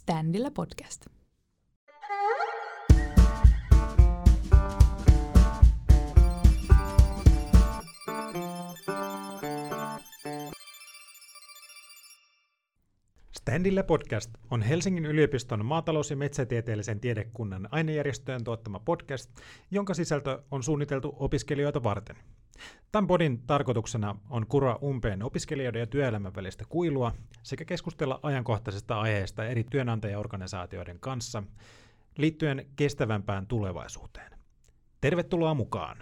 Standilla podcast. Standille podcast on Helsingin yliopiston maatalous- ja metsätieteellisen tiedekunnan ainejärjestöjen tuottama podcast, jonka sisältö on suunniteltu opiskelijoita varten. Tämän podin tarkoituksena on kuroa umpeen opiskelijoiden ja työelämän välistä kuilua sekä keskustella ajankohtaisesta aiheesta eri työnantajaorganisaatioiden kanssa liittyen kestävämpään tulevaisuuteen. Tervetuloa mukaan!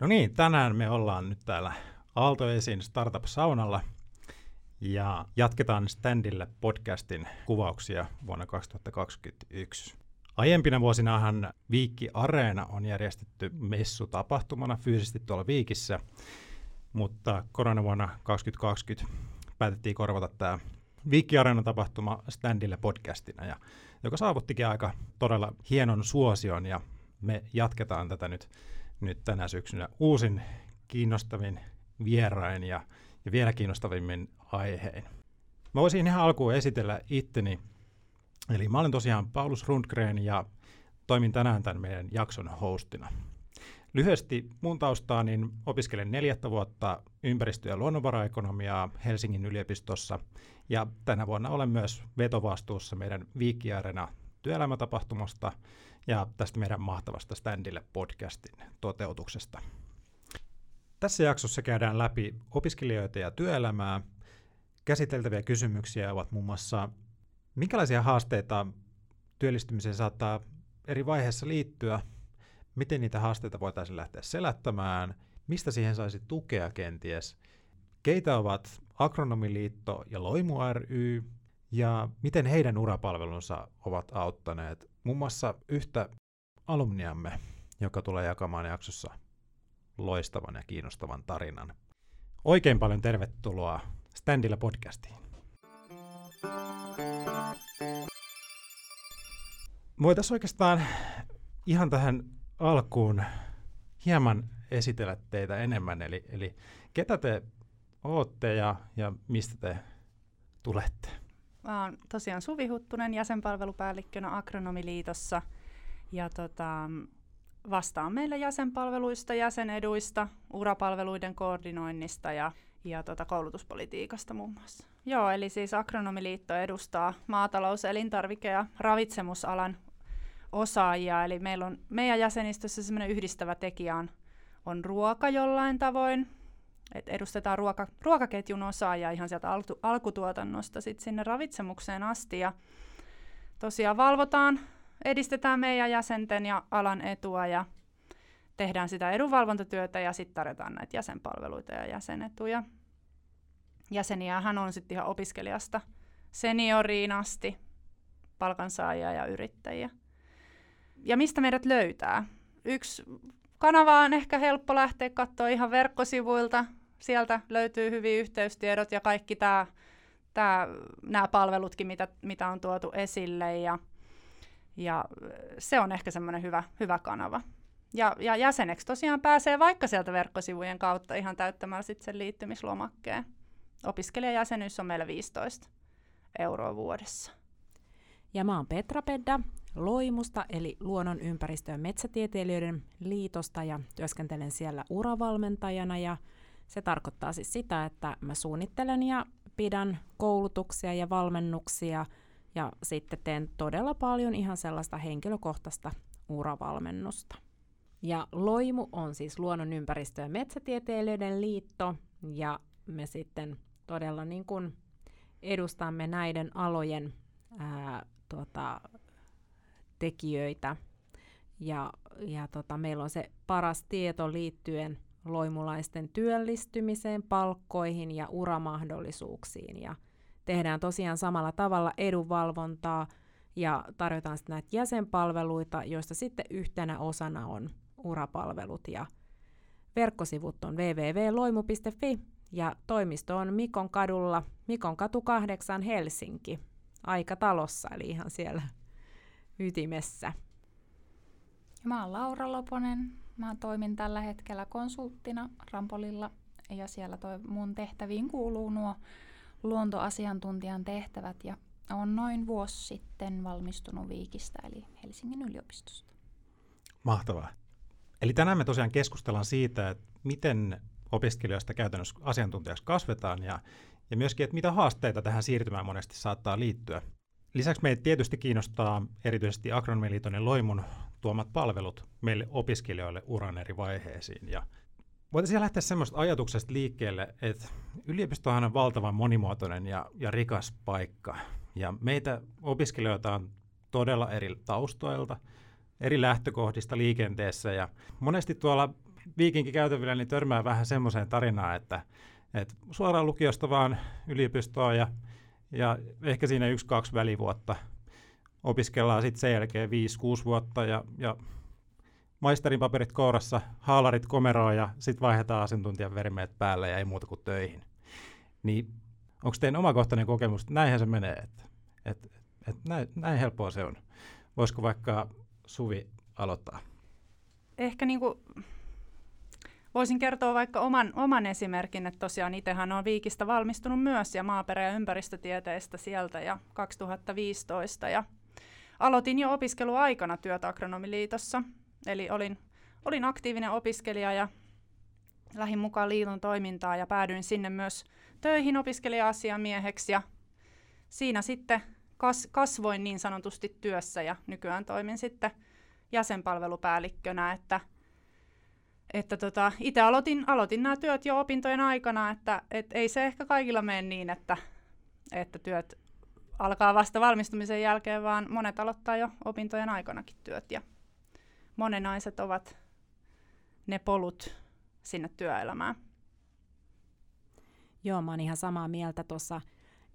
No niin, tänään me ollaan nyt täällä Aaltoesin Startup-saunalla ja jatketaan Standille podcastin kuvauksia vuonna 2021. Aiempina vuosinahan Viikki Areena on järjestetty messutapahtumana fyysisesti tuolla Viikissä, mutta koronavuonna 2020 päätettiin korvata tämä Viikki Areena tapahtuma Standille podcastina, ja, joka saavuttikin aika todella hienon suosion, ja me jatketaan tätä nyt, nyt tänä syksynä uusin kiinnostavin vierain ja, ja vielä kiinnostavimmin aihein. Mä voisin ihan alkuun esitellä itteni. Eli mä olen tosiaan Paulus Rundgren ja toimin tänään tämän meidän jakson hostina. Lyhyesti mun taustaa, niin opiskelen neljättä vuotta ympäristö- ja luonnonvaraekonomiaa Helsingin yliopistossa, ja tänä vuonna olen myös vetovastuussa meidän Viikkiarena työelämätapahtumasta ja tästä meidän mahtavasta Standille podcastin toteutuksesta. Tässä jaksossa käydään läpi opiskelijoita ja työelämää. Käsiteltäviä kysymyksiä ovat muun muassa, minkälaisia haasteita työllistymiseen saattaa eri vaiheissa liittyä, miten niitä haasteita voitaisiin lähteä selättämään, mistä siihen saisi tukea kenties, keitä ovat Agronomiliitto ja Loimu ry, ja miten heidän urapalvelunsa ovat auttaneet muun muassa yhtä alumniamme, joka tulee jakamaan jaksossa loistavan ja kiinnostavan tarinan. Oikein paljon tervetuloa Standilla podcastiin. Voitaisiin oikeastaan ihan tähän alkuun hieman esitellä teitä enemmän, eli, eli ketä te ootte ja, ja mistä te tulette? Mä oon tosiaan Suvi Huttunen jäsenpalvelupäällikkönä Agronomiliitossa ja tota, vastaan meille jäsenpalveluista, jäseneduista, urapalveluiden koordinoinnista ja, ja tota koulutuspolitiikasta muun muassa. Joo, eli siis Agronomiliitto edustaa maatalous-, elintarvike- ja ravitsemusalan osaajia, eli meillä on meidän jäsenistössä semmoinen yhdistävä tekijä on, on ruoka jollain tavoin, et edustetaan ruoka, ruokaketjun osaajia ihan sieltä alku, alkutuotannosta sit sinne ravitsemukseen asti, ja tosiaan valvotaan edistetään meidän jäsenten ja alan etua ja tehdään sitä edunvalvontatyötä ja sitten tarjotaan näitä jäsenpalveluita ja jäsenetuja. Jäseniähän on sitten ihan opiskelijasta senioriin asti, palkansaajia ja yrittäjiä. Ja mistä meidät löytää? Yksi kanava on ehkä helppo lähteä katsoa ihan verkkosivuilta. Sieltä löytyy hyvin yhteystiedot ja kaikki tää, tää, nämä palvelutkin, mitä, mitä on tuotu esille. Ja ja se on ehkä semmoinen hyvä, hyvä kanava. Ja, ja jäseneksi tosiaan pääsee vaikka sieltä verkkosivujen kautta ihan täyttämällä sitten sen liittymislomakkeen. Opiskelijajäsenyys on meillä 15 euroa vuodessa. Ja mä oon Petra Pedda Loimusta, eli Luonnon ympäristö- ja metsätieteilijöiden liitosta, ja työskentelen siellä uravalmentajana, ja se tarkoittaa siis sitä, että mä suunnittelen ja pidän koulutuksia ja valmennuksia – ja sitten teen todella paljon ihan sellaista henkilökohtaista uravalmennusta. Ja Loimu on siis luonnon ympäristö- ja metsätieteilijöiden liitto, ja me sitten todella niin kuin edustamme näiden alojen ää, tota, tekijöitä. Ja, ja tota, meillä on se paras tieto liittyen loimulaisten työllistymiseen, palkkoihin ja uramahdollisuuksiin. Ja tehdään tosiaan samalla tavalla edunvalvontaa ja tarjotaan sitten näitä jäsenpalveluita, joista sitten yhtenä osana on urapalvelut ja verkkosivut on www.loimu.fi ja toimisto on Mikon kadulla, Mikon katu 8 Helsinki, aikatalossa, eli ihan siellä ytimessä. Mä oon Laura Loponen. Mä toimin tällä hetkellä konsulttina Rampolilla ja siellä toi mun tehtäviin kuuluu nuo luontoasiantuntijan tehtävät ja on noin vuosi sitten valmistunut Viikistä eli Helsingin yliopistosta. Mahtavaa. Eli tänään me tosiaan keskustellaan siitä, että miten opiskelijoista käytännössä asiantuntijaksi kasvetaan ja, ja myöskin, että mitä haasteita tähän siirtymään monesti saattaa liittyä. Lisäksi meitä tietysti kiinnostaa erityisesti Agronomiliiton ja Loimun tuomat palvelut meille opiskelijoille uran eri vaiheisiin. Ja voitaisiin lähteä semmoista ajatuksesta liikkeelle, että yliopistohan on valtavan monimuotoinen ja, ja rikas paikka. Ja meitä opiskelijoita on todella eri taustoilta, eri lähtökohdista liikenteessä. Ja monesti tuolla viikinkikäytävillä niin törmää vähän semmoiseen tarinaan, että, että suoraan lukiosta vaan yliopistoa ja, ja ehkä siinä yksi-kaksi välivuotta opiskellaan sitten sen jälkeen 5-6 vuotta ja, ja maisterin paperit kourassa, haalarit komeroon ja sitten vaihdetaan asiantuntijan verimeet päälle ja ei muuta kuin töihin. Niin onko teidän omakohtainen kokemus, että näinhän se menee, että, että, että näin, näin helppoa se on. Voisiko vaikka Suvi aloittaa? Ehkä niin kuin Voisin kertoa vaikka oman, oman esimerkin, että tosiaan itsehän on Viikistä valmistunut myös ja maaperä- ja ympäristötieteistä sieltä ja 2015 ja aloitin jo opiskeluaikana työtä Agronomiliitossa, eli olin, olin aktiivinen opiskelija ja lähin mukaan liiton toimintaa ja päädyin sinne myös töihin opiskelija-asiamieheksi ja siinä sitten kas, kasvoin niin sanotusti työssä ja nykyään toimin sitten jäsenpalvelupäällikkönä, että että tota, itse aloitin, aloitin nämä työt jo opintojen aikana, että et ei se ehkä kaikilla mene niin, että, että työt alkaa vasta valmistumisen jälkeen, vaan monet aloittaa jo opintojen aikanakin työt ja monenaiset ovat ne polut sinne työelämään. Joo, mä oon ihan samaa mieltä tuossa,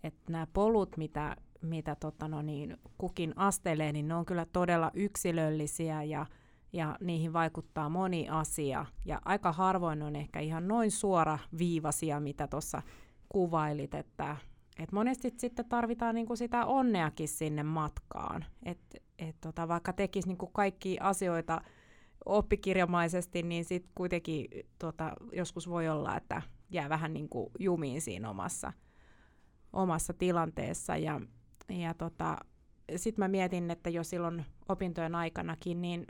että nämä polut, mitä, mitä tota no niin, kukin astelee, niin ne on kyllä todella yksilöllisiä ja ja niihin vaikuttaa moni asia. Ja aika harvoin on ehkä ihan noin suora viivasia, mitä tuossa kuvailit, että et monesti sitten tarvitaan niinku sitä onneakin sinne matkaan. Et, et tota, vaikka tekisi niinku kaikki asioita oppikirjamaisesti, niin sitten kuitenkin tota, joskus voi olla, että jää vähän niinku jumiin siinä omassa, omassa tilanteessa. Ja, ja tota, sitten mä mietin, että jo silloin opintojen aikanakin, niin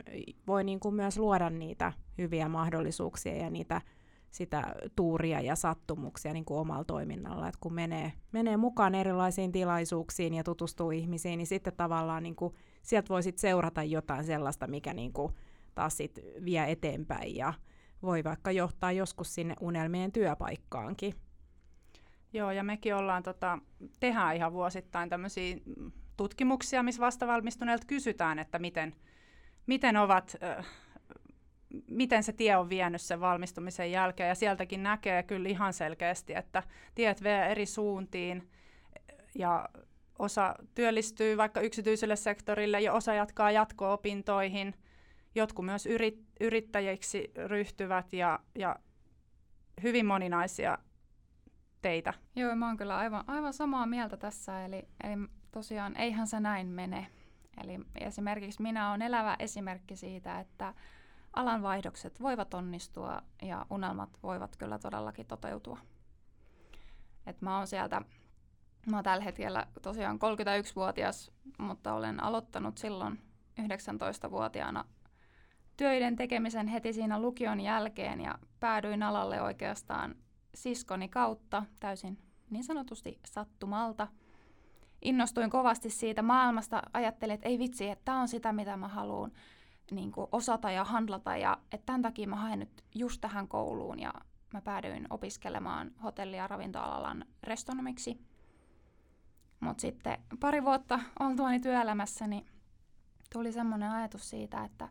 voi niin kuin myös luoda niitä hyviä mahdollisuuksia ja niitä sitä tuuria ja sattumuksia niin kuin omalla toiminnalla. Et kun menee, menee mukaan erilaisiin tilaisuuksiin ja tutustuu ihmisiin, niin sitten tavallaan niin kuin, sieltä voi sit seurata jotain sellaista, mikä niin kuin, taas sit vie eteenpäin ja voi vaikka johtaa joskus sinne unelmien työpaikkaankin. Joo, ja mekin ollaan, tota, tehdään ihan vuosittain tämmöisiä tutkimuksia, missä vastavalmistuneilta kysytään, että miten, miten ovat, äh, miten se tie on vienyt sen valmistumisen jälkeen. Ja sieltäkin näkee kyllä ihan selkeästi, että tiet vie eri suuntiin ja osa työllistyy vaikka yksityiselle sektorille ja osa jatkaa jatko-opintoihin. Jotkut myös yrit, yrittäjiksi ryhtyvät ja, ja hyvin moninaisia teitä. Joo, mä oon kyllä aivan, aivan samaa mieltä tässä. Eli, eli tosiaan eihän se näin mene. Eli esimerkiksi minä olen elävä esimerkki siitä, että alanvaihdokset voivat onnistua ja unelmat voivat kyllä todellakin toteutua. Et mä oon sieltä, mä oon tällä hetkellä tosiaan 31-vuotias, mutta olen aloittanut silloin 19-vuotiaana töiden tekemisen heti siinä lukion jälkeen ja päädyin alalle oikeastaan siskoni kautta täysin niin sanotusti sattumalta – innostuin kovasti siitä maailmasta. Ajattelin, että ei vitsi, että tämä on sitä, mitä mä haluan niin osata ja handlata. Ja että tämän takia mä haen nyt just tähän kouluun. Ja mä päädyin opiskelemaan hotelli- ja ravintoalalan restonomiksi. Mutta sitten pari vuotta oltuani työelämässä, niin tuli semmoinen ajatus siitä, että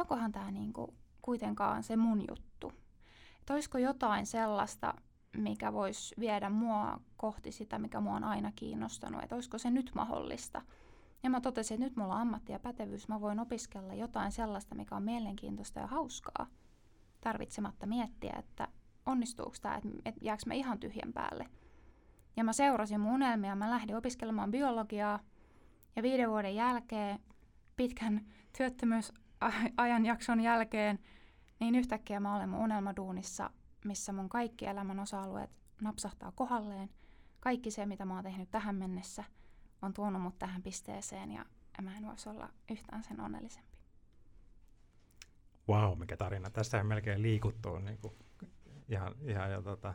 onkohan tämä niinku kuitenkaan se mun juttu. Että olisiko jotain sellaista, mikä voisi viedä mua kohti sitä, mikä mua on aina kiinnostanut, että olisiko se nyt mahdollista. Ja mä totesin, että nyt mulla on ammatti ja pätevyys, mä voin opiskella jotain sellaista, mikä on mielenkiintoista ja hauskaa, tarvitsematta miettiä, että onnistuuko tämä, että, jääkö mä ihan tyhjän päälle. Ja mä seurasin mun unelmia, mä lähdin opiskelemaan biologiaa, ja viiden vuoden jälkeen, pitkän työttömyysajanjakson jälkeen, niin yhtäkkiä mä olen mun unelmaduunissa missä mun kaikki elämän osa-alueet napsahtaa kohalleen. Kaikki se, mitä mä oon tehnyt tähän mennessä, on tuonut mut tähän pisteeseen ja mä en voisi olla yhtään sen onnellisempi. Wow, mikä tarina. Tässähän melkein liikuttuu niin kuin, ihan, ihan jo tota,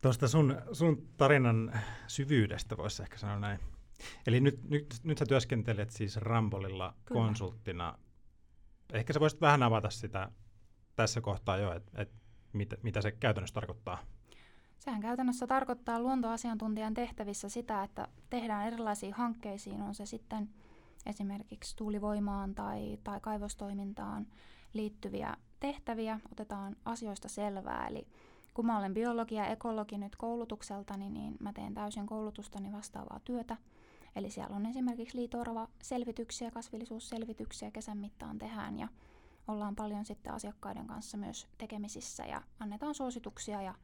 tuosta sun, sun tarinan syvyydestä voisi ehkä sanoa näin. Eli nyt, nyt, nyt sä työskentelet siis Rambolilla Kyllä. konsulttina. Ehkä sä voisit vähän avata sitä tässä kohtaa jo, että et mitä, mitä se käytännössä tarkoittaa. Sehän käytännössä tarkoittaa luontoasiantuntijan tehtävissä sitä, että tehdään erilaisiin hankkeisiin, on se sitten esimerkiksi tuulivoimaan tai, tai kaivostoimintaan liittyviä tehtäviä, otetaan asioista selvää. Eli kun mä olen biologi ja ekologi nyt koulutukseltani, niin mä teen täysin koulutustani vastaavaa työtä. Eli siellä on esimerkiksi liitoorava selvityksiä, kasvillisuusselvityksiä kesän mittaan tehdään ja ollaan paljon sitten asiakkaiden kanssa myös tekemisissä ja annetaan suosituksia ja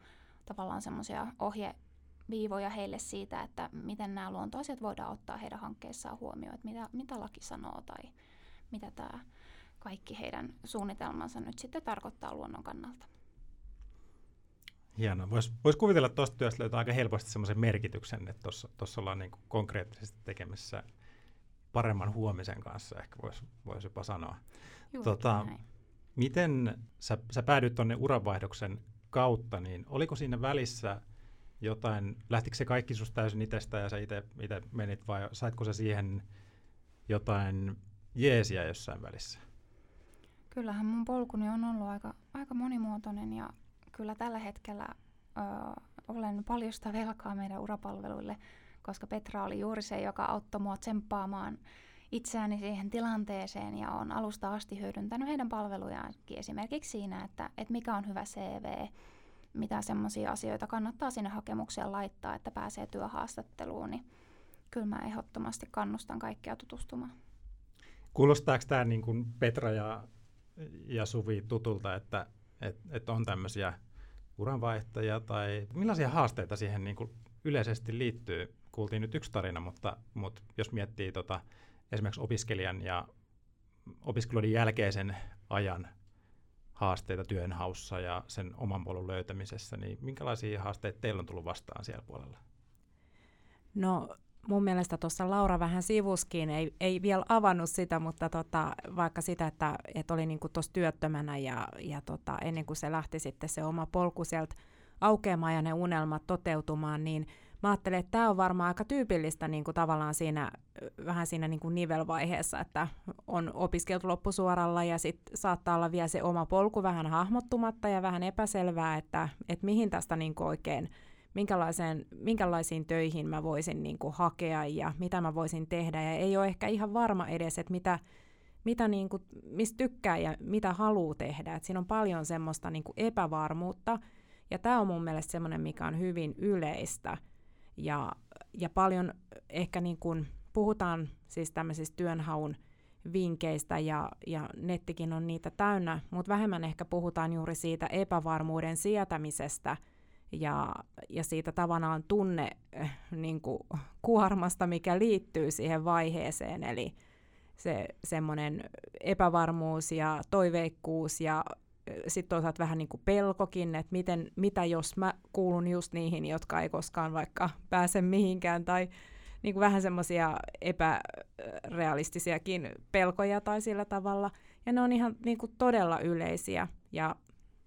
tavallaan semmoisia ohjeviivoja heille siitä, että miten nämä luontoasiat voidaan ottaa heidän hankkeissaan huomioon, että mitä, mitä laki sanoo tai mitä tämä kaikki heidän suunnitelmansa nyt sitten tarkoittaa luonnon kannalta. Hienoa. Voisi vois kuvitella tuosta työstä löytää aika helposti semmoisen merkityksen, että tuossa ollaan niin konkreettisesti tekemissä paremman huomisen kanssa, ehkä voisi vois jopa sanoa. tota, miten sä, sä päädyit tuonne uranvaihdoksen kautta, niin oliko siinä välissä jotain, lähtikö se kaikki susta täysin itsestä ja sä itse menit vai saitko sä siihen jotain jeesiä jossain välissä? Kyllähän mun polkuni on ollut aika, aika monimuotoinen ja kyllä tällä hetkellä ö, olen paljosta velkaa meidän urapalveluille, koska Petra oli juuri se, joka auttoi mua tsemppaamaan itseäni siihen tilanteeseen ja on alusta asti hyödyntänyt heidän palvelujaankin esimerkiksi siinä, että, että mikä on hyvä CV, mitä semmoisia asioita kannattaa sinne hakemukseen laittaa, että pääsee työhaastatteluun, niin kyllä mä ehdottomasti kannustan kaikkia tutustumaan. Kuulostaako tämä niin kuin Petra ja, ja Suvi tutulta, että, että, että on tämmöisiä uranvaihtajia tai millaisia haasteita siihen niin kuin yleisesti liittyy? Kuultiin nyt yksi tarina, mutta, mutta jos miettii tota, esimerkiksi opiskelijan ja opiskeluiden jälkeisen ajan haasteita työnhaussa ja sen oman polun löytämisessä, niin minkälaisia haasteita teillä on tullut vastaan siellä puolella? No mun mielestä tuossa Laura vähän sivuskin, ei, ei vielä avannut sitä, mutta tota, vaikka sitä, että, että oli niinku tuossa työttömänä ja, ja tota, ennen kuin se lähti sitten se oma polku sieltä aukeamaan ja ne unelmat toteutumaan, niin mä ajattelen, että tämä on varmaan aika tyypillistä niin kuin tavallaan siinä, vähän siinä niin kuin nivelvaiheessa, että on opiskeltu loppusuoralla ja sitten saattaa olla vielä se oma polku vähän hahmottumatta ja vähän epäselvää, että, että mihin tästä niin kuin oikein, minkälaiseen, minkälaisiin töihin mä voisin niin kuin hakea ja mitä mä voisin tehdä. Ja ei ole ehkä ihan varma edes, että mitä, mitä niin kuin, mistä tykkää ja mitä haluaa tehdä. Et siinä on paljon semmoista niin kuin epävarmuutta. Ja tämä on mun mielestä semmoinen, mikä on hyvin yleistä – ja, ja paljon ehkä niin kuin puhutaan siis tämmöisistä työnhaun vinkkeistä ja, ja nettikin on niitä täynnä, mutta vähemmän ehkä puhutaan juuri siitä epävarmuuden sietämisestä ja, ja siitä tavallaan tunne äh, niin kuin kuormasta, mikä liittyy siihen vaiheeseen, eli se semmoinen epävarmuus ja toiveikkuus ja sitten toisaalta vähän niin kuin pelkokin, että miten, mitä jos mä kuulun just niihin, jotka ei koskaan vaikka pääse mihinkään, tai niin kuin vähän semmoisia epärealistisiakin pelkoja tai sillä tavalla. Ja ne on ihan niin kuin todella yleisiä, ja,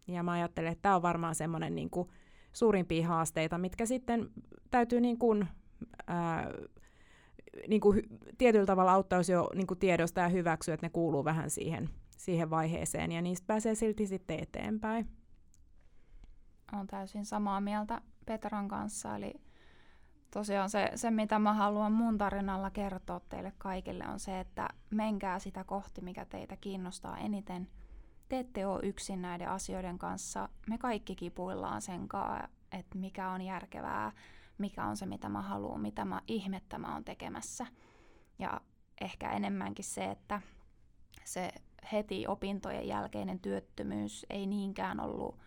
ja mä ajattelen, että tämä on varmaan semmoinen niin kuin suurimpia haasteita, mitkä sitten täytyy niin kuin, ää, niin kuin tietyllä tavalla auttaa, jos jo niin kuin tiedosta ja hyväksyä, että ne kuuluu vähän siihen siihen vaiheeseen ja niistä pääsee silti sitten eteenpäin. Olen täysin samaa mieltä Petran kanssa, eli tosiaan se, se, mitä mä haluan mun tarinalla kertoa teille kaikille, on se, että menkää sitä kohti, mikä teitä kiinnostaa eniten. Te ette ole yksin näiden asioiden kanssa. Me kaikki kipuillaan sen kanssa, että mikä on järkevää, mikä on se, mitä mä haluan, mitä mä ihmettä mä oon tekemässä. Ja ehkä enemmänkin se, että se heti opintojen jälkeinen työttömyys ei niinkään ollut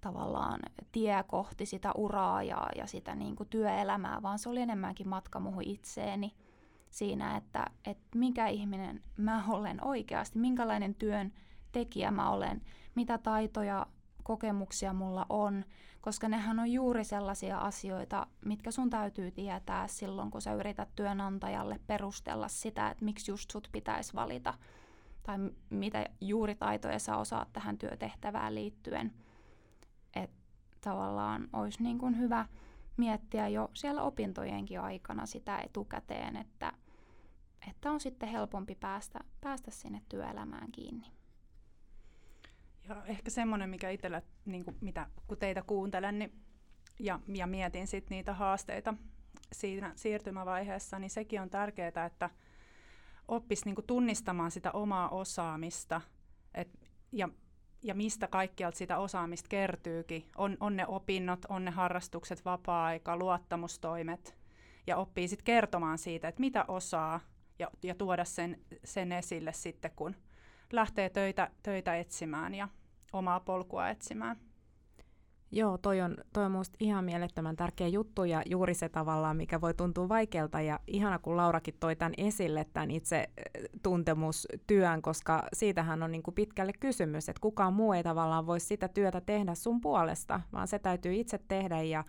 tavallaan tie kohti sitä uraa ja, ja sitä niin kuin työelämää, vaan se oli enemmänkin matka muuhun itseeni siinä, että, että mikä ihminen mä olen oikeasti, minkälainen työn tekijä mä olen, mitä taitoja, kokemuksia mulla on, koska nehän on juuri sellaisia asioita, mitkä sun täytyy tietää silloin, kun sä yrität työnantajalle perustella sitä, että miksi just sut pitäisi valita tai mitä juuri taitoja sä osaat tähän työtehtävään liittyen. Että tavallaan olisi niin kuin hyvä miettiä jo siellä opintojenkin aikana sitä etukäteen, että, että on sitten helpompi päästä, päästä sinne työelämään kiinni. Ja ehkä semmoinen, mikä itsellä, niin kuin mitä, kun teitä kuuntelen niin, ja, ja mietin sit niitä haasteita siinä siirtymävaiheessa, niin sekin on tärkeää, että oppisi niin kuin tunnistamaan sitä omaa osaamista et, ja, ja mistä kaikkialta sitä osaamista kertyykin. On, on ne opinnot, on ne harrastukset, vapaa-aika, luottamustoimet ja oppii sitten kertomaan siitä, että mitä osaa ja, ja tuoda sen, sen esille sitten, kun lähtee töitä, töitä etsimään ja omaa polkua etsimään. Joo, toi on, toi on musta ihan mielettömän tärkeä juttu ja juuri se tavallaan, mikä voi tuntua vaikealta ja ihana kun Laurakin toi tämän esille, tämän itse eh, tuntemustyön, koska siitähän on niin kuin pitkälle kysymys, että kukaan muu ei tavallaan voi sitä työtä tehdä sun puolesta, vaan se täytyy itse tehdä ja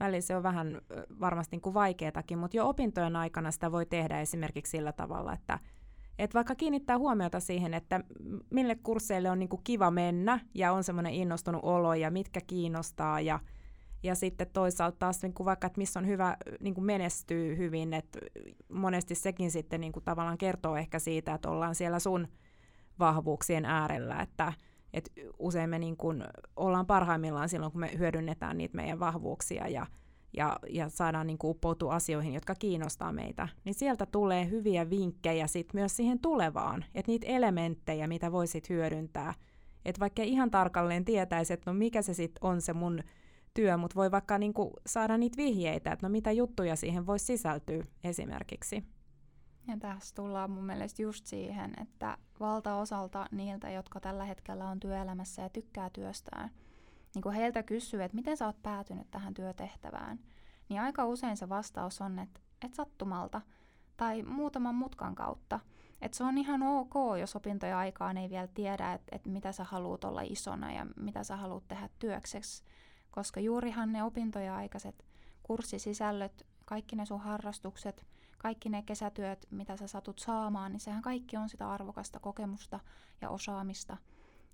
välillä se on vähän eh, varmasti niin vaikeatakin, mutta jo opintojen aikana sitä voi tehdä esimerkiksi sillä tavalla, että et vaikka kiinnittää huomiota siihen, että mille kursseille on niinku kiva mennä ja on semmoinen innostunut olo ja mitkä kiinnostaa ja, ja sitten toisaalta taas niinku vaikka, että missä on hyvä niinku menestyy hyvin, että monesti sekin sitten niinku tavallaan kertoo ehkä siitä, että ollaan siellä sun vahvuuksien äärellä, että et usein me niinku ollaan parhaimmillaan silloin, kun me hyödynnetään niitä meidän vahvuuksia ja ja, ja saadaan niin uppoutua asioihin, jotka kiinnostaa meitä, niin sieltä tulee hyviä vinkkejä sit myös siihen tulevaan, että niitä elementtejä, mitä voisit hyödyntää, että vaikka ihan tarkalleen tietäisi, että no mikä se sitten on se mun työ, mutta voi vaikka niin saada niitä vihjeitä, että no mitä juttuja siihen voisi sisältyä esimerkiksi. Ja tässä tullaan mun mielestä just siihen, että valtaosalta niiltä, jotka tällä hetkellä on työelämässä ja tykkää työstään, niin kun heiltä kysyy, että miten sä oot päätynyt tähän työtehtävään, niin aika usein se vastaus on, että, että sattumalta tai muutaman mutkan kautta. Että se on ihan ok, jos opintoja aikaan ei vielä tiedä, että, että mitä sä haluat olla isona ja mitä sä haluat tehdä työkseksi, koska juurihan ne opintoja aikaiset kurssisisällöt, kaikki ne sun harrastukset, kaikki ne kesätyöt, mitä sä satut saamaan, niin sehän kaikki on sitä arvokasta kokemusta ja osaamista.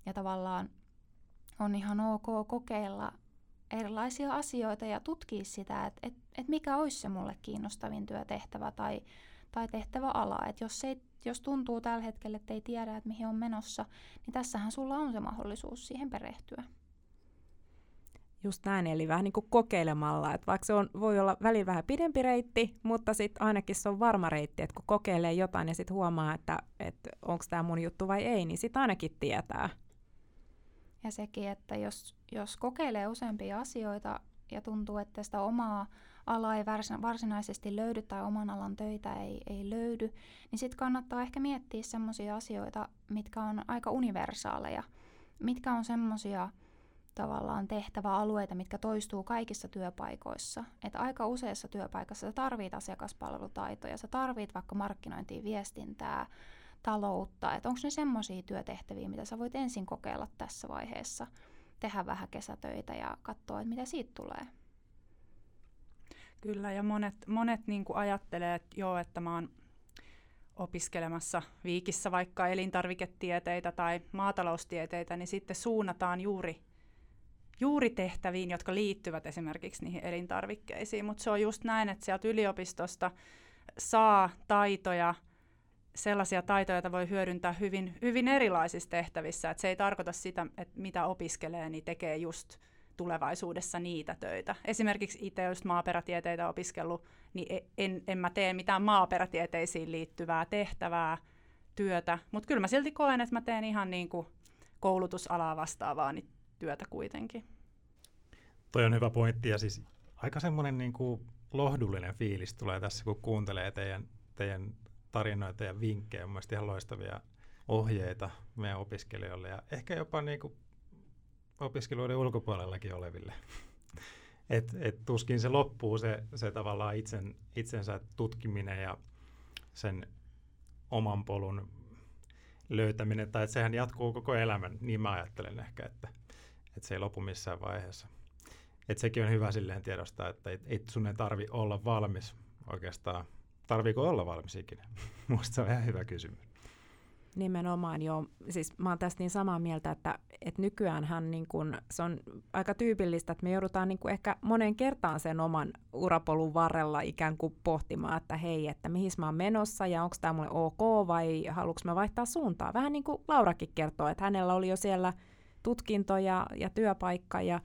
Ja tavallaan on ihan ok kokeilla erilaisia asioita ja tutkia sitä, että et, et mikä olisi se mulle kiinnostavin työtehtävä tai, tai tehtävä ala. Et jos, ei, jos tuntuu tällä hetkellä, että ei tiedä, että mihin on menossa, niin tässähän sulla on se mahdollisuus siihen perehtyä. Just näin, eli vähän niin kuin kokeilemalla, että vaikka se on, voi olla välillä vähän pidempi reitti, mutta sitten ainakin se on varma reitti, että kun kokeilee jotain ja sitten huomaa, että, että onko tämä mun juttu vai ei, niin sitten ainakin tietää. Ja sekin, että jos, jos kokeilee useampia asioita ja tuntuu, että sitä omaa alaa ei varsinaisesti löydy tai oman alan töitä ei, ei löydy, niin sitten kannattaa ehkä miettiä sellaisia asioita, mitkä on aika universaaleja. Mitkä on semmoisia tavallaan tehtäväalueita, mitkä toistuu kaikissa työpaikoissa. Että aika useassa työpaikassa sä tarvit asiakaspalvelutaitoja, sä tarvit vaikka markkinointia, viestintää, taloutta, että onko ne semmoisia työtehtäviä, mitä sä voit ensin kokeilla tässä vaiheessa, tehdä vähän kesätöitä ja katsoa, että mitä siitä tulee. Kyllä, ja monet, monet niin kuin ajattelee, että joo, että mä oon opiskelemassa viikissä vaikka elintarviketieteitä tai maataloustieteitä, niin sitten suunnataan juuri, juuri tehtäviin, jotka liittyvät esimerkiksi niihin elintarvikkeisiin. Mutta se on just näin, että sieltä yliopistosta saa taitoja, sellaisia taitoja, joita voi hyödyntää hyvin, hyvin erilaisissa tehtävissä. Et se ei tarkoita sitä, että mitä opiskelee, niin tekee just tulevaisuudessa niitä töitä. Esimerkiksi itse, jos maaperätieteitä opiskellut, niin e, en, en mä tee mitään maaperätieteisiin liittyvää tehtävää, työtä, mutta kyllä mä silti koen, että mä teen ihan niin kuin koulutusalaa vastaavaa niin työtä kuitenkin. Toi on hyvä pointti ja siis aika semmoinen niin kuin lohdullinen fiilis tulee tässä, kun kuuntelee teidän, teidän tarinoita ja vinkkejä, mun ihan loistavia ohjeita meidän opiskelijoille ja ehkä jopa niin kuin opiskeluiden ulkopuolellakin oleville. Et, et tuskin se loppuu se, se tavallaan itsen, itsensä tutkiminen ja sen oman polun löytäminen, tai että sehän jatkuu koko elämän, niin mä ajattelen ehkä, että, että se ei lopu missään vaiheessa. Et sekin on hyvä silleen tiedostaa, että ei, ei sun ei tarvi olla valmis oikeastaan. Tarviiko olla valmis ikinä? Minusta se on ihan hyvä kysymys. Nimenomaan joo. Siis mä oon tästä niin samaa mieltä, että, että nykyäänhän niin kun, se on aika tyypillistä, että me joudutaan niin ehkä monen kertaan sen oman urapolun varrella ikään kuin pohtimaan, että hei, että mihin mä oon menossa ja onko tämä mulle ok vai haluanko mä vaihtaa suuntaa. Vähän niin kuin Laurakin kertoo, että hänellä oli jo siellä tutkinto ja, ja työpaikka ja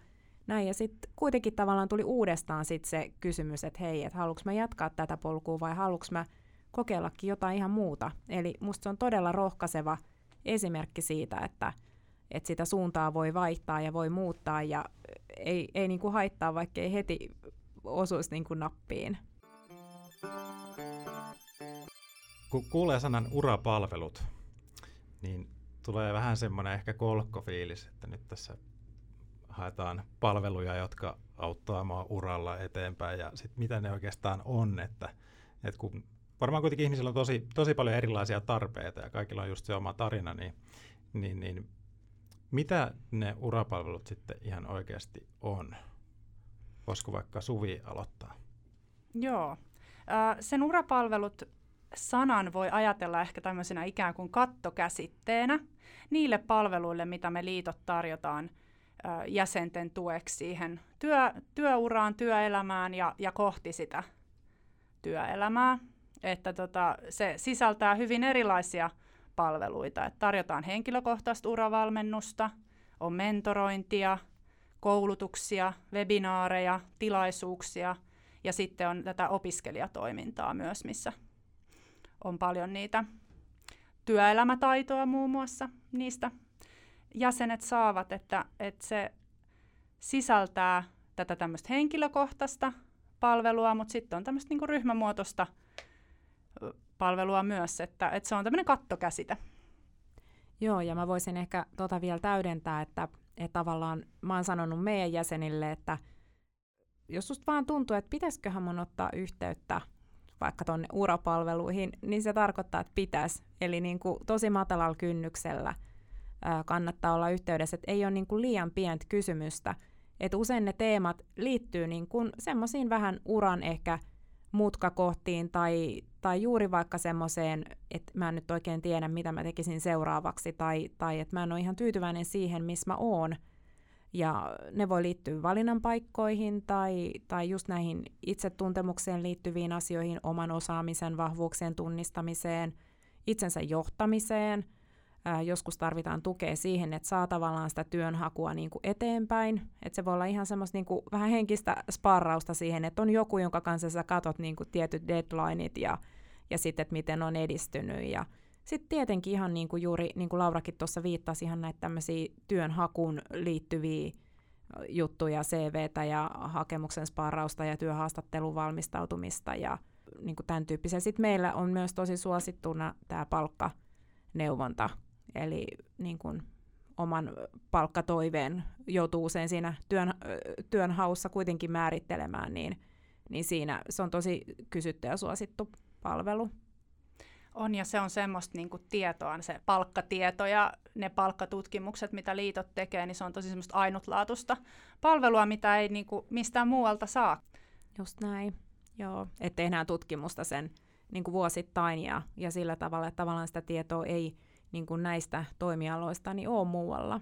näin. Ja sitten kuitenkin tavallaan tuli uudestaan sit se kysymys, että hei, että haluanko mä jatkaa tätä polkua vai haluanko mä kokeillakin jotain ihan muuta. Eli musta se on todella rohkaiseva esimerkki siitä, että, että sitä suuntaa voi vaihtaa ja voi muuttaa ja ei, ei niin kuin haittaa, vaikka ei heti osuisi niin kuin nappiin. Kun kuulee sanan urapalvelut, niin tulee vähän semmoinen ehkä kolkkofiilis, että nyt tässä haetaan palveluja, jotka auttaa mua uralla eteenpäin ja sitten mitä ne oikeastaan on, että, että kun varmaan kuitenkin ihmisillä on tosi, tosi paljon erilaisia tarpeita ja kaikilla on just se oma tarina, niin, niin, niin mitä ne urapalvelut sitten ihan oikeasti on? Voisiko vaikka Suvi aloittaa? Joo. Sen urapalvelut sanan voi ajatella ehkä tämmöisenä ikään kuin kattokäsitteenä niille palveluille, mitä me liitot tarjotaan jäsenten tueksi siihen työ, työuraan, työelämään ja, ja kohti sitä työelämää että tota, se sisältää hyvin erilaisia palveluita. Et tarjotaan henkilökohtaista uravalmennusta, on mentorointia, koulutuksia, webinaareja, tilaisuuksia ja sitten on tätä opiskelijatoimintaa myös, missä on paljon niitä työelämätaitoa muun muassa niistä jäsenet saavat, että, että se sisältää tätä tämmöistä henkilökohtaista palvelua, mutta sitten on tämmöistä niinku ryhmämuotoista palvelua myös, että, että se on tämmöinen kattokäsite. Joo, ja mä voisin ehkä tota vielä täydentää, että, että tavallaan mä oon sanonut meidän jäsenille, että jos susta vaan tuntuu, että pitäisiköhän mun ottaa yhteyttä vaikka tuonne urapalveluihin, niin se tarkoittaa, että pitäisi. Eli niin kuin tosi matalalla kynnyksellä kannattaa olla yhteydessä, että ei ole niin kuin liian pientä kysymystä. Että usein ne teemat liittyy niin kuin semmoisiin vähän uran ehkä mutkakohtiin tai, tai juuri vaikka semmoiseen, että mä en nyt oikein tiedä, mitä mä tekisin seuraavaksi, tai, tai että mä en ole ihan tyytyväinen siihen, missä mä oon. Ja ne voi liittyä valinnan paikkoihin tai, tai just näihin itsetuntemukseen liittyviin asioihin, oman osaamisen, vahvuuksien tunnistamiseen, itsensä johtamiseen – ää, joskus tarvitaan tukea siihen, että saa tavallaan sitä työnhakua niin kuin eteenpäin. Että se voi olla ihan semmoista niin kuin, vähän henkistä sparrausta siihen, että on joku, jonka kanssa sä katot niin kuin tietyt deadlineit ja, ja sitten, että miten on edistynyt. Ja sitten tietenkin ihan niin kuin juuri, niin kuin Laurakin tuossa viittasi, ihan näitä tämmöisiä työnhakuun liittyviä juttuja, CVtä ja hakemuksen sparrausta ja työhaastattelun valmistautumista ja niin kuin tämän tyyppisiä. Sitten meillä on myös tosi suosittuna tämä palkkaneuvonta, Eli niin kuin oman palkkatoiveen joutuu usein siinä työn, työnhaussa kuitenkin määrittelemään, niin, niin siinä se on tosi kysytty ja suosittu palvelu. On ja se on semmoista niin kuin tietoa, se palkkatieto ja ne palkkatutkimukset, mitä liitot tekee, niin se on tosi semmoista ainutlaatuista palvelua, mitä ei niin kuin mistään muualta saa. Just näin, joo. Että tehdään tutkimusta sen niin kuin vuosittain ja, ja sillä tavalla, että tavallaan sitä tietoa ei niin kuin näistä toimialoista niin ole muualla.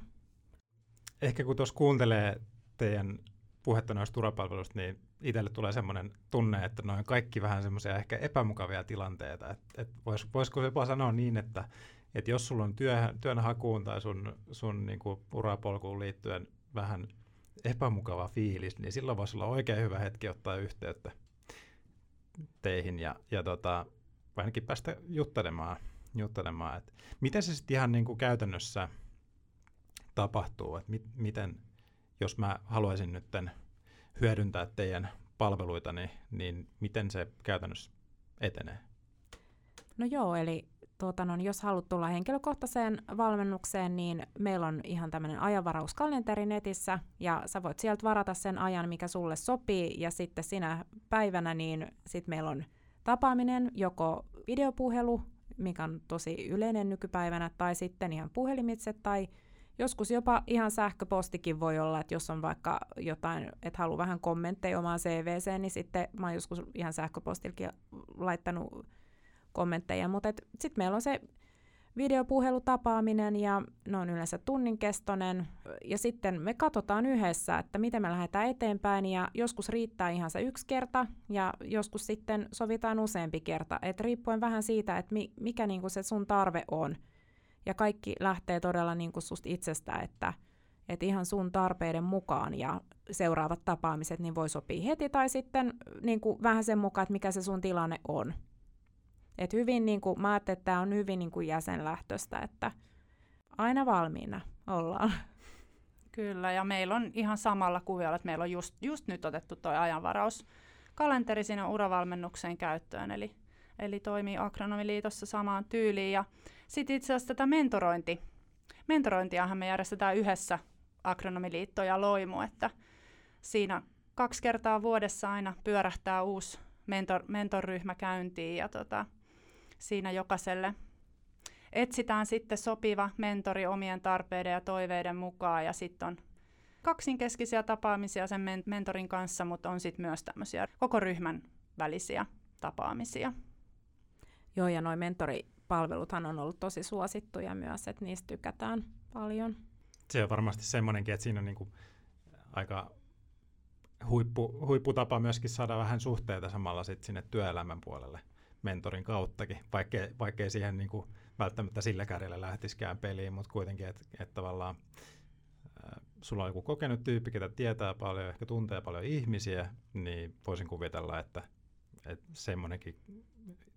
Ehkä kun tuossa kuuntelee teidän puhetta noista turvapalveluista, niin itselle tulee semmoinen tunne, että noin kaikki vähän semmoisia ehkä epämukavia tilanteita. Et, et vois, voisiko jopa sanoa niin, että et jos sulla on työ, työnhakuun tai sun, sun niinku urapolkuun liittyen vähän epämukava fiilis, niin silloin voisi olla oikein hyvä hetki ottaa yhteyttä teihin ja, ja tota, ainakin päästä juttelemaan juttelemaan. Et miten se sitten ihan niin kuin käytännössä tapahtuu, että mi- miten, jos mä haluaisin nyt hyödyntää teidän palveluita, niin, niin miten se käytännössä etenee? No joo, eli tuota, no, jos haluat tulla henkilökohtaiseen valmennukseen, niin meillä on ihan tämmöinen ajanvarauskalenteri netissä, ja sä voit sieltä varata sen ajan, mikä sulle sopii, ja sitten sinä päivänä, niin sitten meillä on tapaaminen, joko videopuhelu mikä on tosi yleinen nykypäivänä, tai sitten ihan puhelimitse tai joskus jopa ihan sähköpostikin voi olla, että jos on vaikka jotain, että haluaa vähän kommentteja omaan CVC, niin sitten mä oon joskus ihan sähköpostilkin laittanut kommentteja, mutta sitten meillä on se videopuhelutapaaminen ja ne on yleensä tunnin kestoinen ja sitten me katsotaan yhdessä, että miten me lähdetään eteenpäin ja joskus riittää ihan se yksi kerta ja joskus sitten sovitaan useampi kerta, että riippuen vähän siitä, että mi, mikä niinku se sun tarve on. Ja kaikki lähtee todella niinku susta itsestä, että et ihan sun tarpeiden mukaan ja seuraavat tapaamiset niin voi sopia heti tai sitten niinku vähän sen mukaan, että mikä se sun tilanne on. Et hyvin, niin kuin, mä ajattelin, että tämä on hyvin niin kuin jäsenlähtöistä, että aina valmiina ollaan. Kyllä, ja meillä on ihan samalla kuviolla, että meillä on just, just nyt otettu tuo ajanvaraus kalenteri sinne uravalmennukseen käyttöön, eli, eli toimii Agronomiliitossa samaan tyyliin. Ja sitten itse asiassa tätä mentorointi, mentorointiahan me järjestetään yhdessä Agronomiliitto ja Loimu, että siinä kaksi kertaa vuodessa aina pyörähtää uusi mentor, mentorryhmä käyntiin ja tota, siinä jokaiselle etsitään sitten sopiva mentori omien tarpeiden ja toiveiden mukaan ja sitten on kaksinkeskisiä tapaamisia sen men- mentorin kanssa, mutta on sitten myös tämmöisiä koko ryhmän välisiä tapaamisia. Joo, ja noin mentoripalveluthan on ollut tosi suosittuja myös, että niistä tykätään paljon. Se on varmasti semmoinenkin, että siinä on niinku aika huippu, huipputapa myöskin saada vähän suhteita samalla sit sinne työelämän puolelle mentorin kauttakin, vaikkei, vaikkei siihen niin kuin välttämättä sillä kädellä lähtisikään peliin, mutta kuitenkin, että et tavallaan äh, sulla on joku kokenut tyyppi, ketä tietää paljon, ehkä tuntee paljon ihmisiä, niin voisin kuvitella, että, että semmoinenkin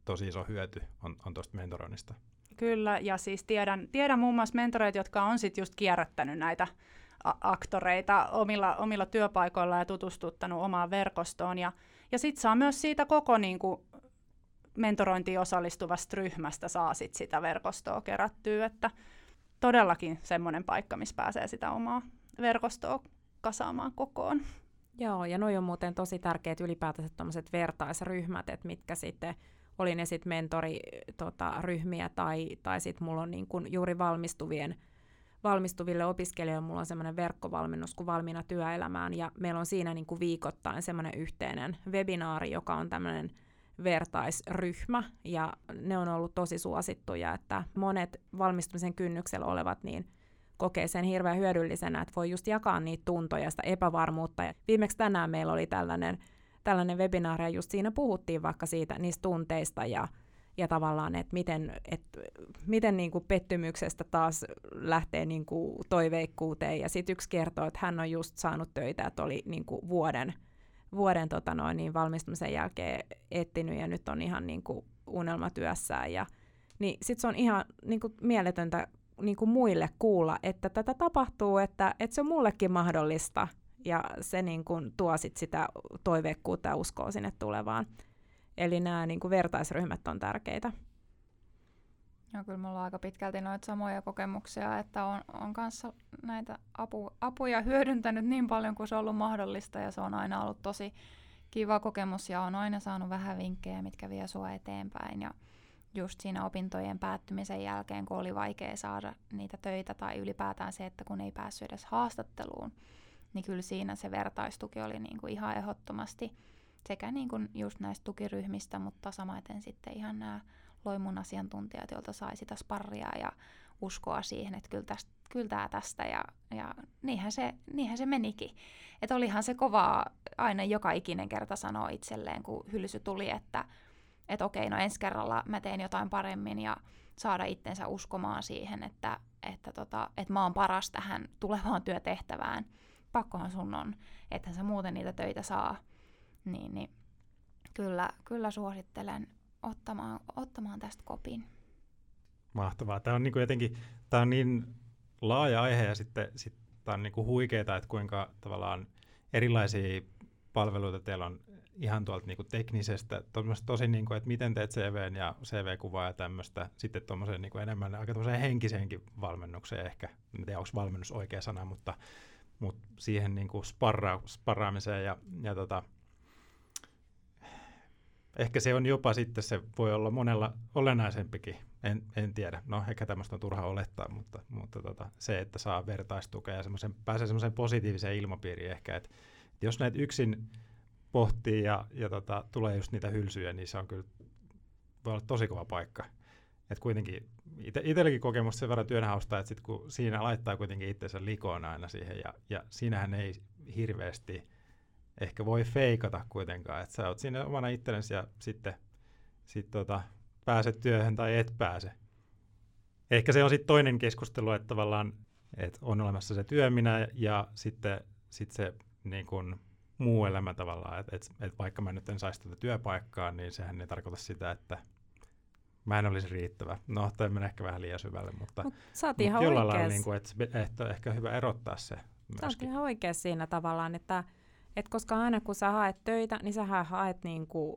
tosi iso hyöty on, on tuosta mentoroinnista. Kyllä, ja siis tiedän, tiedän muun muassa mentoreita, jotka on sitten just kierrättänyt näitä aktoreita omilla, omilla työpaikoilla ja tutustuttanut omaan verkostoon. Ja, ja sitten saa myös siitä koko niin kuin, mentorointiin osallistuvasta ryhmästä saa sit sitä verkostoa kerättyä, että todellakin semmoinen paikka, missä pääsee sitä omaa verkostoa kasaamaan kokoon. Joo, ja noi on muuten tosi tärkeät ylipäätänsä tämmöiset vertaisryhmät, että mitkä sitten, oli ne sitten mentoriryhmiä tota, tai, tai sitten mulla on niin kun juuri valmistuvien valmistuville opiskelijoille mulla on semmoinen verkkovalmennus kuin Valmiina työelämään, ja meillä on siinä niin kuin viikoittain semmoinen yhteinen webinaari, joka on tämmöinen vertaisryhmä, ja ne on ollut tosi suosittuja, että monet valmistumisen kynnyksellä olevat niin kokee sen hirveän hyödyllisenä, että voi just jakaa niitä tuntoja ja sitä epävarmuutta. Ja viimeksi tänään meillä oli tällainen, tällainen webinaari, ja just siinä puhuttiin vaikka siitä niistä tunteista ja ja tavallaan, että miten, et, miten niin kuin pettymyksestä taas lähtee niin kuin toiveikkuuteen. Ja sitten yksi kertoo, että hän on just saanut töitä, että oli niin kuin vuoden, vuoden tota noin, niin valmistumisen jälkeen etsinyt ja nyt on ihan niin kuin unelmatyössään. Ja, niin sitten se on ihan niin kuin mieletöntä niin kuin muille kuulla, että tätä tapahtuu, että, että se on mullekin mahdollista. Ja se niin kuin tuo sit sitä toiveikkuutta ja uskoa sinne tulevaan. Eli nämä niin kuin vertaisryhmät on tärkeitä. Joo, kyllä mulla on aika pitkälti noita samoja kokemuksia, että on, on kanssa näitä apu, apuja hyödyntänyt niin paljon kuin se on ollut mahdollista ja se on aina ollut tosi kiva kokemus ja on aina saanut vähän vinkkejä, mitkä vie sua eteenpäin. Ja just siinä opintojen päättymisen jälkeen, kun oli vaikea saada niitä töitä tai ylipäätään se, että kun ei päässyt edes haastatteluun, niin kyllä siinä se vertaistuki oli niin kuin ihan ehdottomasti sekä niin kuin just näistä tukiryhmistä, mutta samaten sitten ihan nämä loimun asiantuntijat, joilta sai sitä sparria ja uskoa siihen, että kyllä, tästä, kyllä tämä tästä ja, ja niinhän, se, niinhän se menikin. Että olihan se kovaa aina joka ikinen kerta sanoa itselleen, kun hylsy tuli, että et okei, no ensi kerralla mä teen jotain paremmin ja saada itsensä uskomaan siihen, että, että, tota, että mä oon paras tähän tulevaan työtehtävään. Pakkohan sun on, että sä muuten niitä töitä saa niin, niin kyllä, kyllä suosittelen ottamaan, ottamaan tästä kopin. Mahtavaa. Tämä on niin kuin jotenkin tämä on niin laaja aihe ja sitten, sitten tämä on niin kuin huikeaa, että kuinka tavallaan erilaisia palveluita teillä on ihan tuolta niin kuin teknisestä, tosi niin kuin, että miten teet CVn ja CV-kuvaa ja tämmöistä, sitten tuommoiseen niin kuin enemmän aika henkiseenkin valmennukseen ehkä, en tiedä onko valmennus oikea sana, mutta, mutta siihen niin kuin sparra, sparraamiseen ja, ja tota, ehkä se on jopa sitten, se voi olla monella olennaisempikin En, en tiedä. No ehkä tämmöistä on turha olettaa, mutta, mutta tota, se, että saa vertaistukea ja pääsee semmoiseen positiiviseen ilmapiiriin ehkä, että jos näitä yksin pohtii ja, ja tota, tulee just niitä hylsyjä, niin se on kyllä, voi olla tosi kova paikka. Et kuitenkin ite, itselläkin kokemus sen verran työnhausta, että sit kun siinä laittaa kuitenkin itsensä likoon aina siihen, ja, ja siinähän ei hirveästi ehkä voi feikata kuitenkaan, että sä oot siinä omana itsellesi ja sitten sit tota, pääset työhön tai et pääse. Ehkä se on sitten toinen keskustelu, että tavallaan että on olemassa se työminä ja sitten sit se niin kun, muu elämä tavallaan, että et, et vaikka mä nyt en saisi tätä työpaikkaa, niin sehän ei tarkoita sitä, että mä en olisi riittävä. No, toi menee ehkä vähän liian syvälle, mutta, Mut sä oot mutta ihan jollain lailla, niin kuin, että, että ehkä hyvä erottaa se Sä oot ihan oikea siinä tavallaan, että et koska aina kun sä haet töitä, niin sä haet niinku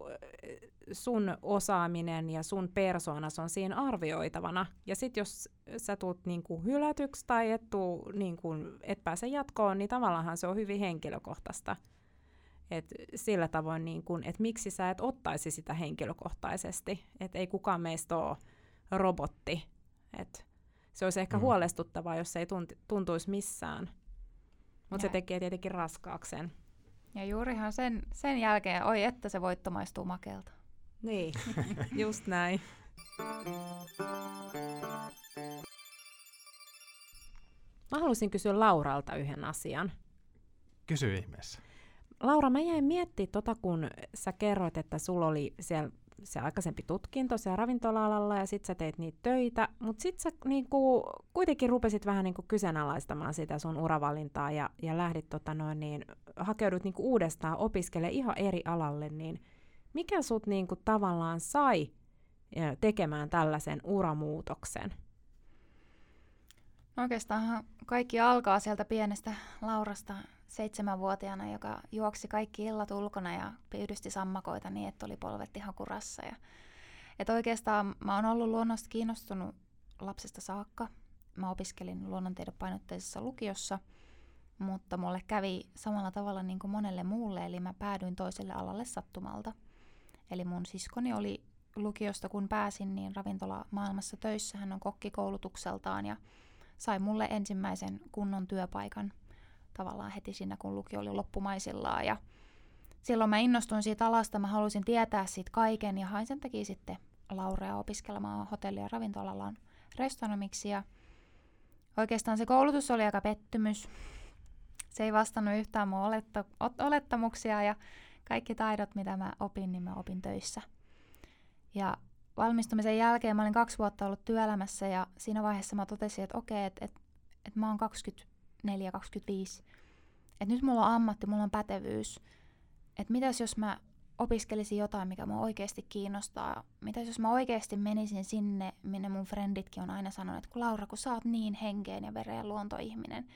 sun osaaminen ja sun persoonas on siinä arvioitavana. Ja sitten jos sä tuut niinku hylätyksi tai et, tuu, niinku, et pääse jatkoon, niin tavallaan se on hyvin henkilökohtaista. Et sillä tavoin, niinku, että miksi sä et ottaisi sitä henkilökohtaisesti. Että ei kukaan meistä ole robotti. Et se olisi ehkä Mm. huolestuttavaa, jos se ei tunti, tuntuisi missään. Mutta se tekee tietenkin raskaaksi sen. Ja juurihan sen, sen jälkeen, oi että se voitto maistuu makeelta. Niin, just näin. Mä haluaisin kysyä Lauralta yhden asian. Kysy ihmeessä. Laura, mä jäin miettimään tota, kun sä kerroit, että sulla oli siellä se aikaisempi tutkinto siellä ravintola-alalla ja sit sä teit niitä töitä, mutta sit sä niinku, kuitenkin rupesit vähän niinku kyseenalaistamaan sitä sun uravalintaa ja, ja lähdit tota noin, niin, hakeudut niinku uudestaan opiskelemaan ihan eri alalle, niin mikä sut niinku tavallaan sai tekemään tällaisen uramuutoksen? No Oikeastaan kaikki alkaa sieltä pienestä Laurasta seitsemänvuotiaana, joka juoksi kaikki illat ulkona ja pyydysti sammakoita niin, että oli polvet ihan kurassa. Ja, et oikeastaan mä oon ollut luonnosta kiinnostunut lapsesta saakka. Mä opiskelin luonnontiedon painotteisessa lukiossa, mutta mulle kävi samalla tavalla niin kuin monelle muulle, eli mä päädyin toiselle alalle sattumalta. Eli mun siskoni oli lukiosta, kun pääsin, niin ravintola maailmassa töissä. Hän on kokkikoulutukseltaan ja sai mulle ensimmäisen kunnon työpaikan tavallaan heti siinä, kun lukio oli loppumaisillaan. Ja silloin mä innostuin siitä alasta, mä halusin tietää siitä kaiken ja hain sen takia sitten Laurea opiskelemaan hotelli- ja ravintolallaan restonomiksi. Ja oikeastaan se koulutus oli aika pettymys. Se ei vastannut yhtään mun olettamuksia ja kaikki taidot, mitä mä opin, niin mä opin töissä. Ja valmistumisen jälkeen mä olin kaksi vuotta ollut työelämässä ja siinä vaiheessa mä totesin, että okei, että et, et mä oon 24-25. Että nyt mulla on ammatti, mulla on pätevyys. Että mitäs jos mä opiskelisin jotain, mikä mua oikeasti kiinnostaa. Mitäs jos mä oikeasti menisin sinne, minne mun frenditkin on aina sanonut, että kun Laura, kun sä oot niin henkeen ja vereen luontoihminen.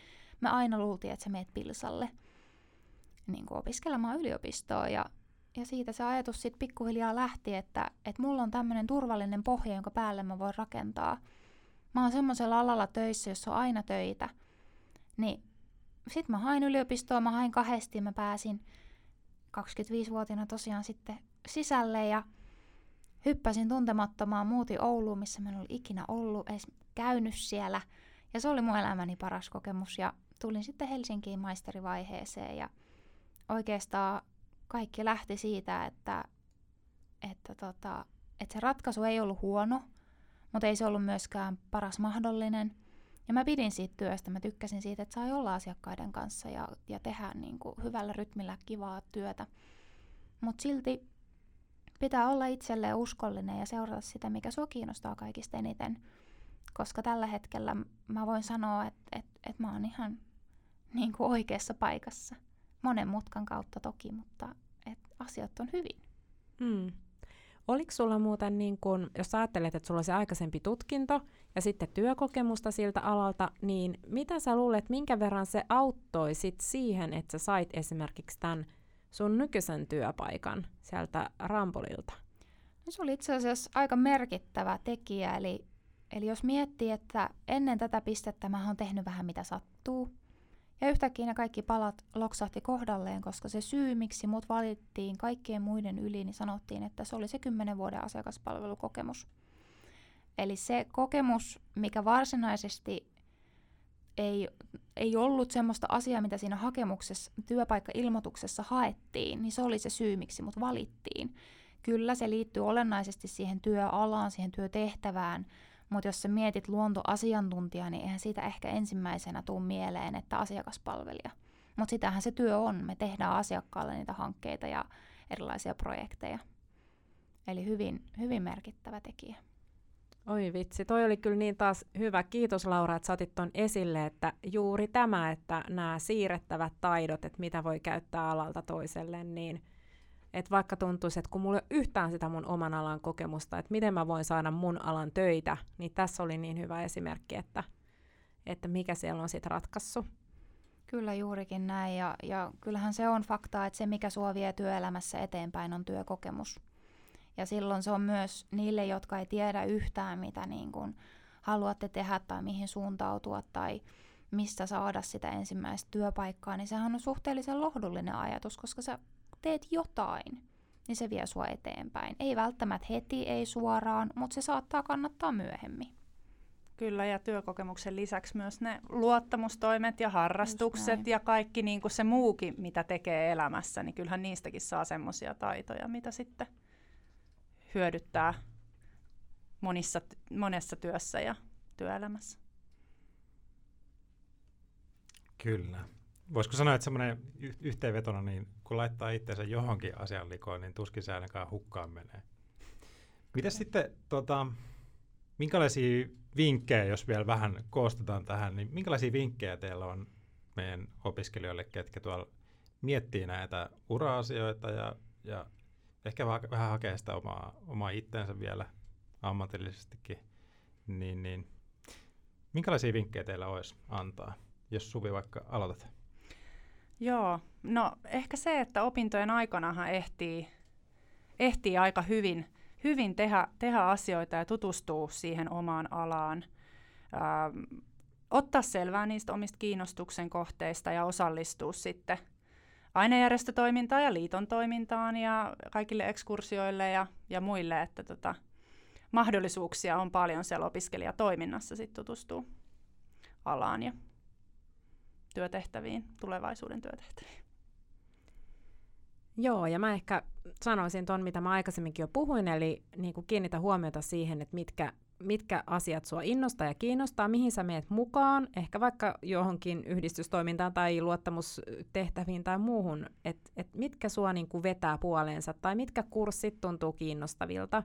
Me aina luultiin, että sä meet pilsalle niin kuin opiskelemaan yliopistoa ja ja siitä se ajatus sitten pikkuhiljaa lähti, että, että mulla on tämmöinen turvallinen pohja, jonka päälle mä voin rakentaa. Mä oon semmoisella alalla töissä, jossa on aina töitä. Niin sit mä hain yliopistoa, mä hain kahdesti, mä pääsin 25-vuotiaana tosiaan sitten sisälle ja hyppäsin tuntemattomaan, muutin Ouluun, missä mä en ollut ikinä ollut, edes käynyt siellä. Ja se oli mun elämäni paras kokemus ja tulin sitten Helsinkiin maisterivaiheeseen ja oikeastaan kaikki lähti siitä, että, että, tota, että se ratkaisu ei ollut huono, mutta ei se ollut myöskään paras mahdollinen. Ja mä pidin siitä työstä, mä tykkäsin siitä, että sai olla asiakkaiden kanssa ja, ja tehdä niin kuin hyvällä rytmillä kivaa työtä. Mutta silti pitää olla itselleen uskollinen ja seurata sitä, mikä sua kiinnostaa kaikista eniten. Koska tällä hetkellä mä voin sanoa, että, että, että mä oon ihan niin kuin oikeassa paikassa monen mutkan kautta toki, mutta et asiat on hyvin. Mm. Oliko sulla muuten, niin kun, jos ajattelet, että sulla on se aikaisempi tutkinto ja sitten työkokemusta siltä alalta, niin mitä sä luulet, minkä verran se auttoi sit siihen, että sä sait esimerkiksi tämän sun nykyisen työpaikan sieltä Rampolilta? No, se oli itse asiassa aika merkittävä tekijä, eli, eli jos miettii, että ennen tätä pistettä mä oon tehnyt vähän mitä sattuu, ja yhtäkkiä ne kaikki palat loksahti kohdalleen, koska se syy, miksi mut valittiin kaikkien muiden yli, niin sanottiin, että se oli se 10 vuoden asiakaspalvelukokemus. Eli se kokemus, mikä varsinaisesti ei, ei ollut semmoista asiaa, mitä siinä hakemuksessa, työpaikkailmoituksessa haettiin, niin se oli se syy, miksi mut valittiin. Kyllä se liittyy olennaisesti siihen työalaan, siihen työtehtävään, mutta jos sä mietit luontoasiantuntijaa, niin eihän siitä ehkä ensimmäisenä tuu mieleen, että asiakaspalvelija. Mutta sitähän se työ on. Me tehdään asiakkaalle niitä hankkeita ja erilaisia projekteja. Eli hyvin, hyvin merkittävä tekijä. Oi vitsi, toi oli kyllä niin taas hyvä. Kiitos Laura, että saatit tuon esille, että juuri tämä, että nämä siirrettävät taidot, että mitä voi käyttää alalta toiselle, niin että vaikka tuntuisi, että kun mulla ei ole yhtään sitä mun oman alan kokemusta, että miten mä voin saada mun alan töitä, niin tässä oli niin hyvä esimerkki, että, että mikä siellä on sitten ratkaissut. Kyllä juurikin näin, ja, ja kyllähän se on fakta, että se mikä sua vie työelämässä eteenpäin on työkokemus. Ja silloin se on myös niille, jotka ei tiedä yhtään, mitä niin kuin haluatte tehdä tai mihin suuntautua tai mistä saada sitä ensimmäistä työpaikkaa, niin sehän on suhteellisen lohdullinen ajatus, koska sä teet jotain, niin se vie sua eteenpäin. Ei välttämättä heti, ei suoraan, mutta se saattaa kannattaa myöhemmin. Kyllä, ja työkokemuksen lisäksi myös ne luottamustoimet ja harrastukset ja kaikki niin kuin se muukin, mitä tekee elämässä, niin kyllähän niistäkin saa semmoisia taitoja, mitä sitten hyödyttää monissa, monessa työssä ja työelämässä. Kyllä. Voisiko sanoa, että semmoinen yhteenvetona, niin kun laittaa itseensä johonkin asian likoon, niin tuskin se ainakaan hukkaan menee. Mitäs sitten, tota, minkälaisia vinkkejä, jos vielä vähän koostetaan tähän, niin minkälaisia vinkkejä teillä on meidän opiskelijoille, ketkä tuolla miettii näitä ura-asioita ja, ja ehkä vähän hakee sitä omaa, omaa itteensä vielä ammatillisestikin, niin, niin minkälaisia vinkkejä teillä olisi antaa, jos Suvi vaikka aloitat? Joo, no ehkä se, että opintojen aikanahan ehtii, ehtii aika hyvin, hyvin tehdä, tehdä asioita ja tutustua siihen omaan alaan. Ähm, ottaa selvää niistä omista kiinnostuksen kohteista ja osallistua sitten ainejärjestötoimintaan ja liiton toimintaan ja kaikille ekskursioille ja, ja muille, että tota, mahdollisuuksia on paljon siellä opiskelijatoiminnassa sitten tutustua alaan ja työtehtäviin, tulevaisuuden työtehtäviin. Joo, ja mä ehkä sanoisin tuon, mitä mä aikaisemminkin jo puhuin, eli niin kuin kiinnitä huomiota siihen, että mitkä, mitkä asiat sua innostaa ja kiinnostaa, mihin sä meet mukaan, ehkä vaikka johonkin yhdistystoimintaan tai luottamustehtäviin tai muuhun, että et mitkä sua niin kuin vetää puoleensa tai mitkä kurssit tuntuu kiinnostavilta.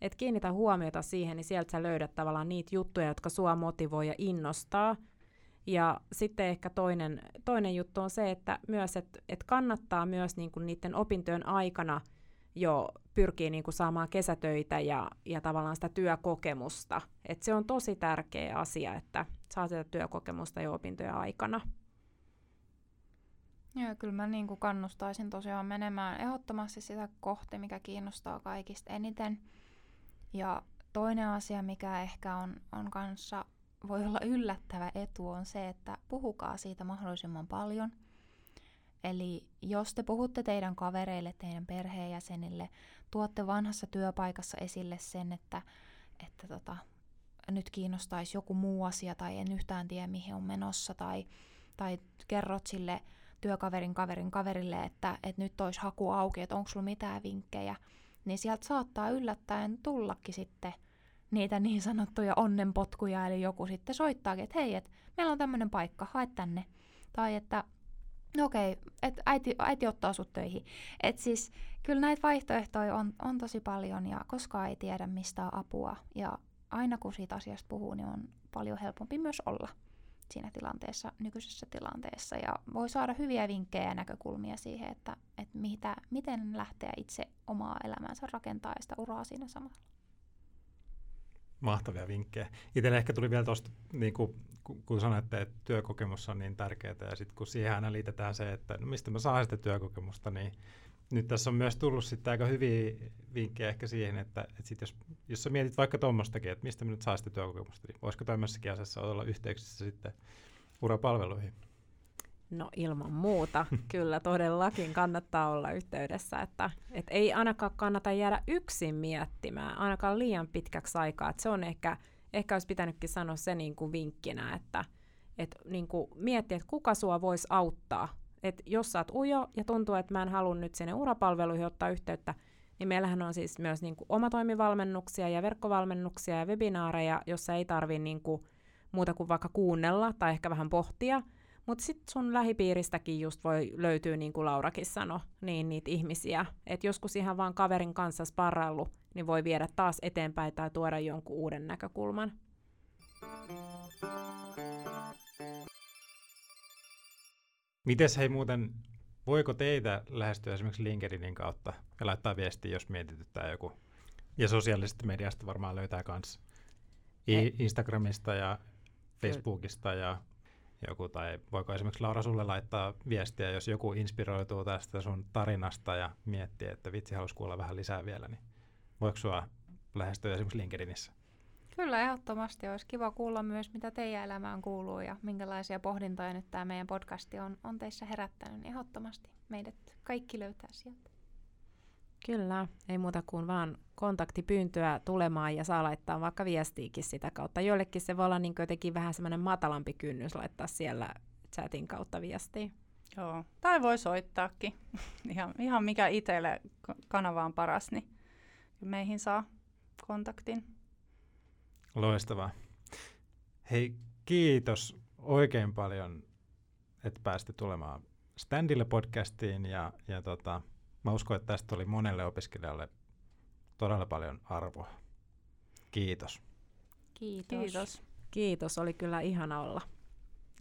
Et kiinnitä huomiota siihen, niin sieltä sä löydät tavallaan niitä juttuja, jotka sua motivoi ja innostaa – ja sitten ehkä toinen, toinen juttu on se, että myös, että et kannattaa myös niinku niiden opintojen aikana jo pyrkiä niinku saamaan kesätöitä ja, ja tavallaan sitä työkokemusta. Et se on tosi tärkeä asia, että saa sitä työkokemusta jo opintojen aikana. Joo, kyllä mä niin kuin kannustaisin tosiaan menemään ehdottomasti sitä kohti, mikä kiinnostaa kaikista eniten. Ja toinen asia, mikä ehkä on, on kanssa voi olla yllättävä etu on se, että puhukaa siitä mahdollisimman paljon. Eli jos te puhutte teidän kavereille, teidän perheenjäsenille, tuotte vanhassa työpaikassa esille sen, että, että tota, nyt kiinnostaisi joku muu asia tai en yhtään tiedä mihin on menossa tai, tai kerrot sille työkaverin kaverin kaverille, että, että nyt olisi haku auki, että onko sulla mitään vinkkejä, niin sieltä saattaa yllättäen tullakin sitten – niitä niin sanottuja onnenpotkuja, eli joku sitten soittaakin, että hei, et meillä on tämmöinen paikka, hae tänne. Tai että no okei, okay, äiti, äiti ottaa sut töihin. Et siis kyllä näitä vaihtoehtoja on, on tosi paljon ja koskaan ei tiedä mistä on apua. Ja aina kun siitä asiasta puhuu, niin on paljon helpompi myös olla siinä tilanteessa, nykyisessä tilanteessa. Ja voi saada hyviä vinkkejä ja näkökulmia siihen, että, että mitä, miten lähteä itse omaa elämäänsä rakentaa ja sitä uraa siinä samalla. Mahtavia vinkkejä. Itselle ehkä tuli vielä tuosta, niin kuin, kun sanoitte, että työkokemus on niin tärkeää, ja sitten kun siihen aina liitetään se, että no mistä mä saan sitä työkokemusta, niin nyt tässä on myös tullut sitten aika hyviä vinkkejä ehkä siihen, että, että sit jos, jos sä mietit vaikka tuommoistakin, että mistä mä nyt saan sitä työkokemusta, niin voisiko tämmöisessäkin asiassa olla yhteyksissä sitten urapalveluihin? No ilman muuta, kyllä todellakin kannattaa olla yhteydessä, että et ei ainakaan kannata jäädä yksin miettimään, ainakaan liian pitkäksi aikaa. Et se on ehkä, ehkä olisi pitänytkin sanoa se niin kuin vinkkinä, että et niin kuin miettiä, että kuka sua voisi auttaa. Et jos sä oot ujo ja tuntuu, että mä en halua nyt sinne urapalveluihin ottaa yhteyttä, niin meillähän on siis myös niin kuin omatoimivalmennuksia ja verkkovalmennuksia ja webinaareja, jossa ei tarvi niin kuin muuta kuin vaikka kuunnella tai ehkä vähän pohtia, mutta sitten sun lähipiiristäkin just voi löytyä, niin kuin Laurakin sanoi, niin niitä ihmisiä. Että joskus ihan vaan kaverin kanssa sparrailu, niin voi viedä taas eteenpäin tai tuoda jonkun uuden näkökulman. Mites hei muuten, voiko teitä lähestyä esimerkiksi LinkedInin kautta ja laittaa viestiä, jos mietityttää joku? Ja sosiaalisesta mediasta varmaan löytää myös Instagramista ja Facebookista ja joku, tai voiko esimerkiksi Laura sulle laittaa viestiä, jos joku inspiroituu tästä sun tarinasta ja miettii, että vitsi, haluaisi kuulla vähän lisää vielä, niin voiko sua lähestyä esimerkiksi LinkedInissä? Kyllä, ehdottomasti. Olisi kiva kuulla myös, mitä teidän elämään kuuluu ja minkälaisia pohdintoja nyt tämä meidän podcasti on, on teissä herättänyt. Niin ehdottomasti meidät kaikki löytää sieltä. Kyllä, ei muuta kuin vaan kontaktipyyntöä tulemaan ja saa laittaa vaikka viestiikin sitä kautta. Joillekin se voi olla niin jotenkin vähän semmoinen matalampi kynnys laittaa siellä chatin kautta viestiä. Joo, tai voi soittaakin. ihan, ihan mikä itselle kanava on paras, niin meihin saa kontaktin. Loistavaa. Hei, kiitos oikein paljon, että pääsitte tulemaan Standille podcastiin ja, ja tota, mä uskon, että tästä oli monelle opiskelijalle todella paljon arvoa. Kiitos. Kiitos. Kiitos. Kiitos, oli kyllä ihana olla.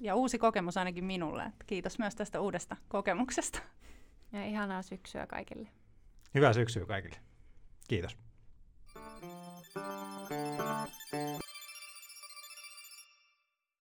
Ja uusi kokemus ainakin minulle. Kiitos myös tästä uudesta kokemuksesta. Ja ihanaa syksyä kaikille. Hyvää syksyä kaikille. Kiitos.